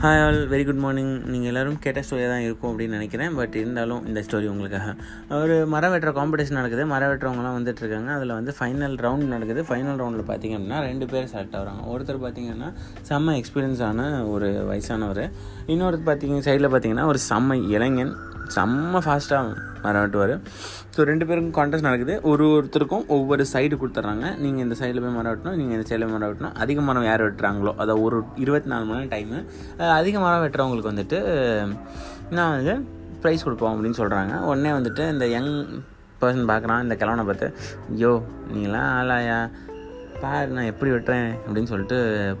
Hi all very good morning நீங்கள் எல்லோரும் கேட்ட ஸ்டோரியாக தான் இருக்கும் அப்படின்னு நினைக்கிறேன். பட் இருந்தாலும் இந்த ஸ்டோரி உங்களுக்காக. ஒரு மரம் வெட்டுற காம்படிஷன் நடக்குது. மரம் வெட்டுறவங்களாம் வந்துட்டுருக்காங்க அதில் வந்து ஃபைனல் ரவுண்ட் நடக்குது. ஃபைனல் ரவுண்டில் பார்த்தீங்க அப்படின்னா ரெண்டு பேர் செலக்ட் ஆகிறாங்க. ஒருத்தர் பார்த்திங்கன்னா செம்ம எக்ஸ்பீரியன்ஸான ஒரு வயசானவர். இன்னொருத்தர் பார்த்திங்க சைடில் பார்த்தீங்கன்னா ஒரு செம்ம இளைஞன். செம்ம ஃபாஸ்ட்டாக மரம் வெட்டுவார் ஸோ ரெண்டு பேருக்கும் கான்டெஸ்ட் நடக்குது. ஒரு ஒருத்தருக்கும் ஒவ்வொரு சைடு கொடுத்துட்றாங்க. நீங்கள் இந்த சைடில் போய் மரம் வெட்டணும் நீங்கள் இந்த சைடில் மரம் வெட்டணும் அதிக மரம் யார் வெட்டுறாங்களோ அதை ஒரு இருபத்தி நாலு மணி நேரம் டைமு அதிக மரம் வெட்டுறவங்களுக்கு வந்துட்டு நான் வந்து ப்ரைஸ் கொடுப்போம் அப்படின்னு சொல்கிறாங்க உடனே வந்துட்டு இந்த யங் பர்சன் பார்க்குறான் இந்த கிழவனை பார்த்து ஐயோ நீங்களாம் ஆளாயா? பாரு நான் எப்படி வெட்டுறேன் அப்படின்னு சொல்லிட்டு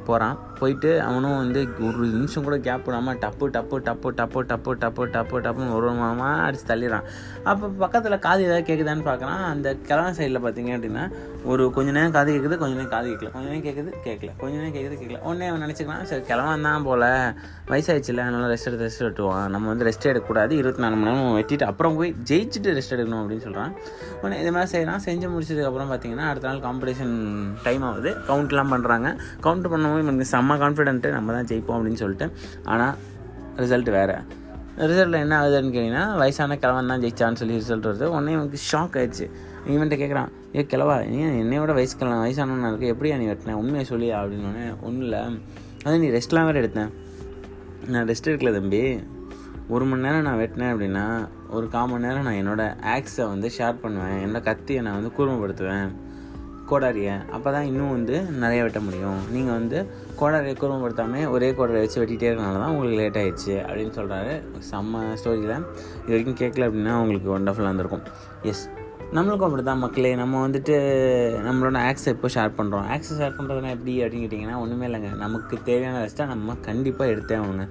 போகிறான் போயிட்டு அவனும் வந்து ஒரு நிமிஷம் கூட கேப் விடாமல் டப்பு டப்பு டப்பு டப்பு டப்பு டப்பு டப்பு டப்புன்னு ஒரு மாதமாக அடித்து தள்ளிடுறான். அப்போ பக்கத்தில் காது ஏதாவது கேட்குதான்னு பார்க்குறான் அந்த கிழமை சைடில் பார்த்தீங்க அப்படின்னா ஒரு கொஞ்ச நேரம் காது கேட்குது கொஞ்ச நேரம் காது கேட்கல கொஞ்ச நேரம் கேட்குது கேட்கல கொஞ்ச நேரம் கேட்குது கேட்கல உடனே அவன் நினச்சிக்கலாம் சரி கிழவன் தான் போல். வயசாகிடுச்சுல அதனால ரெஸ்ட் எடுத்து ரெஸ்ட் வெட்டுவான். நம்ம வந்து ரெஸ்ட் எடுக்கக்கூடாது. இருபத்தி நாலு மணி நேரம் வெட்டிட்டு அப்புறம் போய் ஜெயிச்சுட்டு ரெஸ்ட் எடுக்கணும் அப்படின்னு சொல்கிறான் உடனே இது மாதிரி செய்கிறான் செஞ்சு முடிச்சதுக்கப்புறம் பார்த்தீங்கன்னா அடுத்த நாள் காம்படிஷன் டைம் ஆகுது. கவுண்ட்லாம் பண்ணுறாங்க கவுண்ட் பண்ணும்போது எனக்கு செம்ம கான்ஃபிடென்ட்டு நம்ம தான் ஜெயிப்போம் அப்படின்னு சொல்லிட்டு. ஆனால் ரிசல்ட் வேறு. ரிசல்ட்டில் என்ன ஆகுதுன்னு கேட்டிங்கன்னா வயசான கிழவன் தான் ஜெயிச்சான்னு சொல்லி ரிசல்ட் வருது. உடனே இவனுக்கு ஷாக் ஆயிடுச்சு. இவன்ட்ட கேட்குறான் ஏ கிழவா நீ என்னையோட வயசு கிழவன் வயசானவனா இருக்கு? எப்படியா நீ வெட்டினேன் உண்மையை சொல்லி அப்படின்னு ஒன்றும் இல்லை அது நீ ரெஸ்ட்லாம் வேறு எடுத்தேன். நான் ரெஸ்ட் எடுக்கல தம்பி. ஒரு மணி நேரம் நான் வெட்டினேன் அப்படின்னா ஒரு கால் மணி நேரம் நான் என்னோடய ஆக்ஸை வந்து ஷேர் பண்ணுவேன். என்னோட கத்தியை நான் வந்து கூர்மைப்படுத்துவேன். கோடாரியை அப்போ தான் இன்னும் வந்து நிறைய வெட்ட முடியும். நீங்கள் வந்து கோடாரியை கூர்மைப்படுத்தாமல் ஒரே கோடாரி வச்சு வெட்டிகிட்டே இருக்கனால தான் உங்களுக்கு லேட் ஆகிடுச்சு அப்படின்னு சொல்கிறாரு செம்ம ஸ்டோரியில் இது வரைக்கும் கேட்கல அப்படின்னா உங்களுக்கு ஒண்டர்ஃபுல்லாக இருந்திருக்கும். எஸ் நம்மளுக்கும் அப்படி தான் மக்களே. நம்ம வந்துட்டு நம்மளோட ஆக்ஸை எப்போ ஷேர் பண்ணுறோம் ஆக்ஸை ஷேர் பண்ணுறதுனா எப்படி அப்படின்னு கேட்டிங்கன்னா ஒன்றுமே இல்லைங்க. நமக்கு தேவையான ரெஸ்ட்டாக நம்ம கண்டிப்பாக எடுத்தே ஆகணுங்க.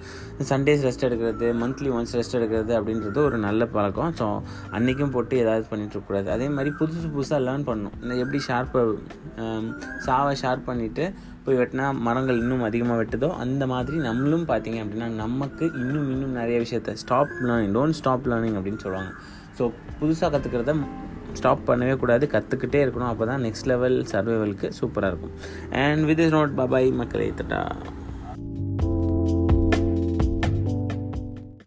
சண்டேஸ் ரெஸ்ட் எடுக்கிறது மந்த்லி ஒன்ஸ் ரெஸ்ட் எடுக்கிறது அப்படின்றது ஒரு நல்ல பழக்கம். ஸோ அன்றைக்கும் போட்டு ஏதாவது பண்ணிட்டு இருக்கக்கூடாது அதே மாதிரி புதுசு புதுசாக லேர்ன் பண்ணணும். இந்த எப்படி ஷார்ப்பை சாவை ஷார்ப் பண்ணிவிட்டு போய் வெட்டினா மரங்கள் இன்னும் அதிகமாக வெட்டுதோ அந்த மாதிரி நம்மளும் பார்த்தீங்க அப்படின்னா நமக்கு இன்னும் இன்னும் நிறைய விஷயத்த stop learning don't stop learning அப்படின்னு சொல்லுவாங்க. ஸோ புதுசாக கற்றுக்கிறத ஸ்டாப் பண்ணவே கூடாது கற்றுக்கிட்டே இருக்கணும். அப்போ தான் நெக்ஸ்ட் லெவல் சர்வைவலுக்கு சூப்பராக இருக்கும். அண்ட் வித் இஸ் நோட் பபாய் மக்களை தட்டா